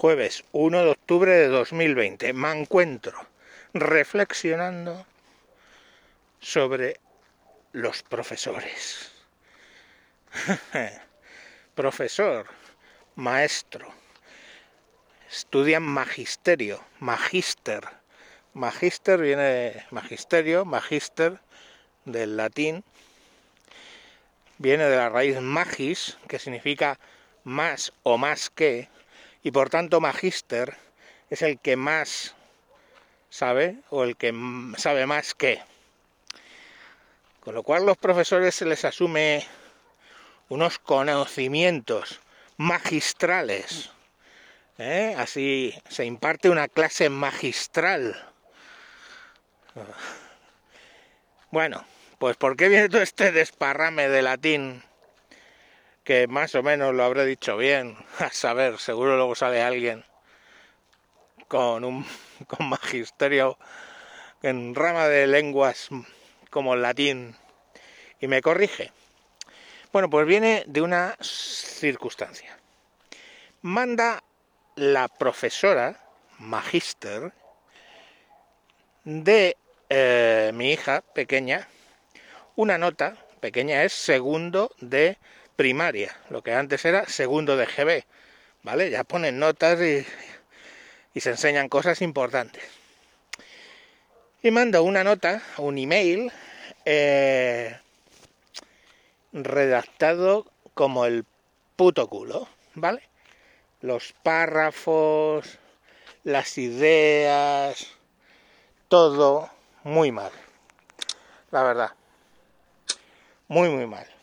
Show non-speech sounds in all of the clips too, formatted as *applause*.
Jueves 1 de octubre de 2020. Me encuentro reflexionando sobre los profesores. *laughs* Profesor, maestro, estudian magisterio, magister. Magister viene de magisterio, magister del latín, viene de la raíz magis, que significa más o más que, y por tanto magister es el que más sabe o el que sabe más que. Con lo cual los profesores se les asume unos conocimientos magistrales. ¿eh? Así se imparte una clase magistral. Bueno, pues ¿por qué viene todo este desparrame de latín? Que más o menos lo habré dicho bien, *laughs* a saber, seguro luego sale alguien con un *laughs* con magisterio en rama de lenguas como el latín y me corrige. Bueno, pues viene de una circunstancia. Manda la profesora, magister, de eh, mi hija pequeña, una nota, pequeña es segundo de primaria, lo que antes era segundo de GB, ¿vale? Ya ponen notas y, se enseñan cosas importantes. Y manda una nota, un email, eh, redactado como el puto culo, ¿vale? Los párrafos, las ideas, todo muy mal. La verdad. Muy, muy mal.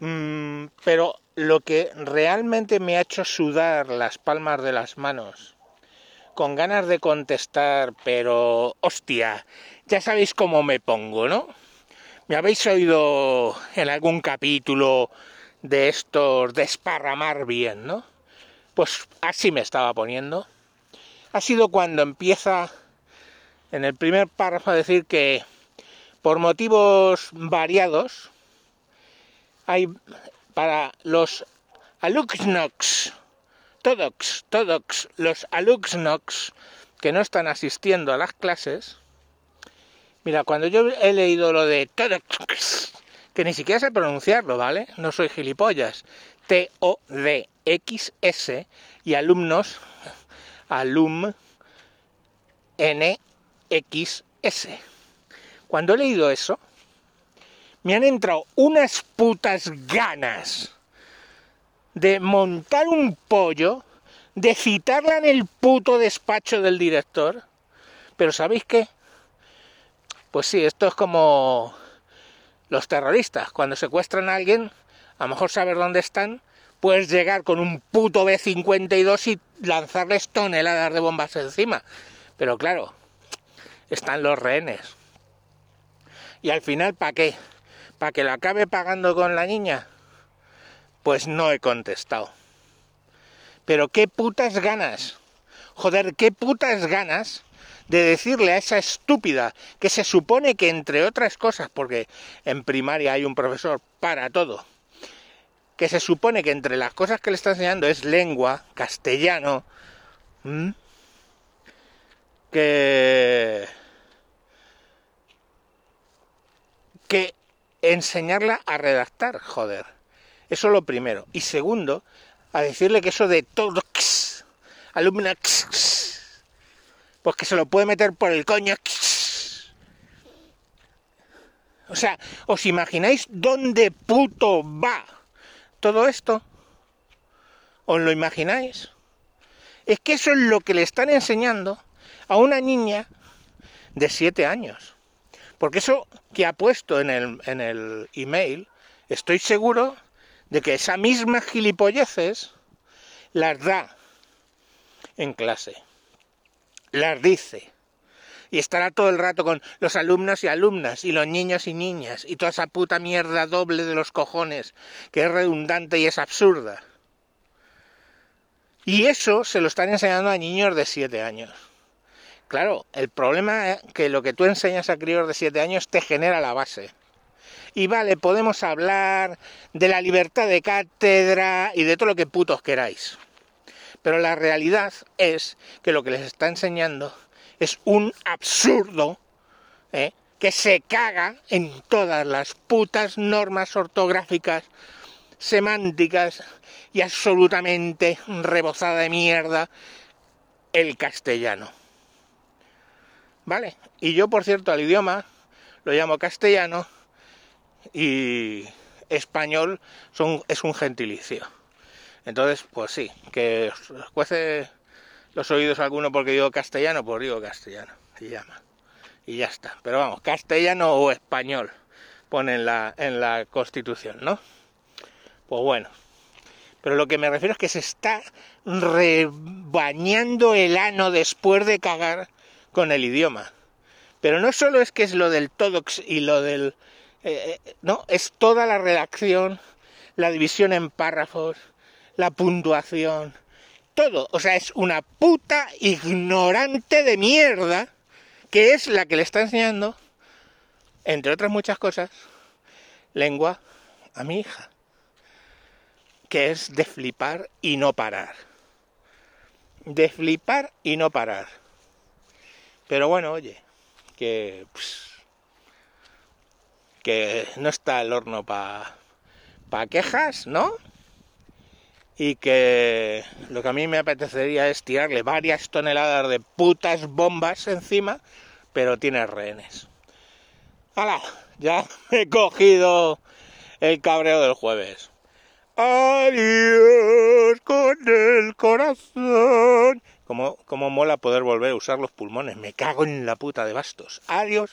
Mm, pero lo que realmente me ha hecho sudar las palmas de las manos, con ganas de contestar, pero hostia, ya sabéis cómo me pongo, ¿no? Me habéis oído en algún capítulo de estos desparramar bien, ¿no? Pues así me estaba poniendo. Ha sido cuando empieza en el primer párrafo a decir que por motivos variados hay para los alumnos, todos, todos los alumnos que no están asistiendo a las clases, Mira, cuando yo he leído lo de que ni siquiera sé pronunciarlo, ¿vale? No soy gilipollas. T-O-D-X-S y alumnos, alum, N-X-S. Cuando he leído eso, me han entrado unas putas ganas de montar un pollo, de citarla en el puto despacho del director. Pero ¿sabéis qué? Pues sí, esto es como los terroristas. Cuando secuestran a alguien, a lo mejor saber dónde están, puedes llegar con un puto B-52 y lanzarles toneladas de bombas encima. Pero claro, están los rehenes. Y al final, ¿para qué? ¿Para que la acabe pagando con la niña? Pues no he contestado. Pero qué putas ganas. Joder, qué putas ganas de decirle a esa estúpida que se supone que entre otras cosas, porque en primaria hay un profesor para todo, que se supone que entre las cosas que le está enseñando es lengua, castellano, que que enseñarla a redactar, joder. Eso es lo primero. Y segundo, a decirle que eso de todo alumna pues que se lo puede meter por el coño. O sea, ¿os imagináis dónde puto va todo esto? ¿Os lo imagináis? Es que eso es lo que le están enseñando a una niña de 7 años. Porque eso que ha puesto en el, en el email, estoy seguro de que esa misma gilipolleces las da en clase las dice. Y estará todo el rato con los alumnos y alumnas, y los niños y niñas, y toda esa puta mierda doble de los cojones, que es redundante y es absurda. Y eso se lo están enseñando a niños de 7 años. Claro, el problema es que lo que tú enseñas a críos de 7 años te genera la base. Y vale, podemos hablar de la libertad de cátedra y de todo lo que putos queráis. Pero la realidad es que lo que les está enseñando es un absurdo ¿eh? que se caga en todas las putas normas ortográficas, semánticas y absolutamente rebozada de mierda el castellano. ¿Vale? Y yo, por cierto, al idioma lo llamo castellano y español son, es un gentilicio. Entonces, pues sí, que os cuece los oídos alguno porque digo castellano, pues digo castellano, se llama. Y ya está. Pero vamos, castellano o español pone en la, en la constitución, ¿no? Pues bueno. Pero lo que me refiero es que se está rebañando el ano después de cagar con el idioma. Pero no solo es que es lo del todox y lo del... Eh, eh, no, es toda la redacción, la división en párrafos, la puntuación, todo. O sea, es una puta ignorante de mierda que es la que le está enseñando, entre otras muchas cosas, lengua a mi hija. Que es de flipar y no parar. De flipar y no parar. Pero bueno, oye, que... que no está el horno para pa quejas, ¿no? y que lo que a mí me apetecería es tirarle varias toneladas de putas bombas encima, pero tiene rehenes. ¡Hala! Ya he cogido el cabreo del jueves. Adiós con el corazón. Como, como mola poder volver a usar los pulmones. Me cago en la puta de bastos. Adiós.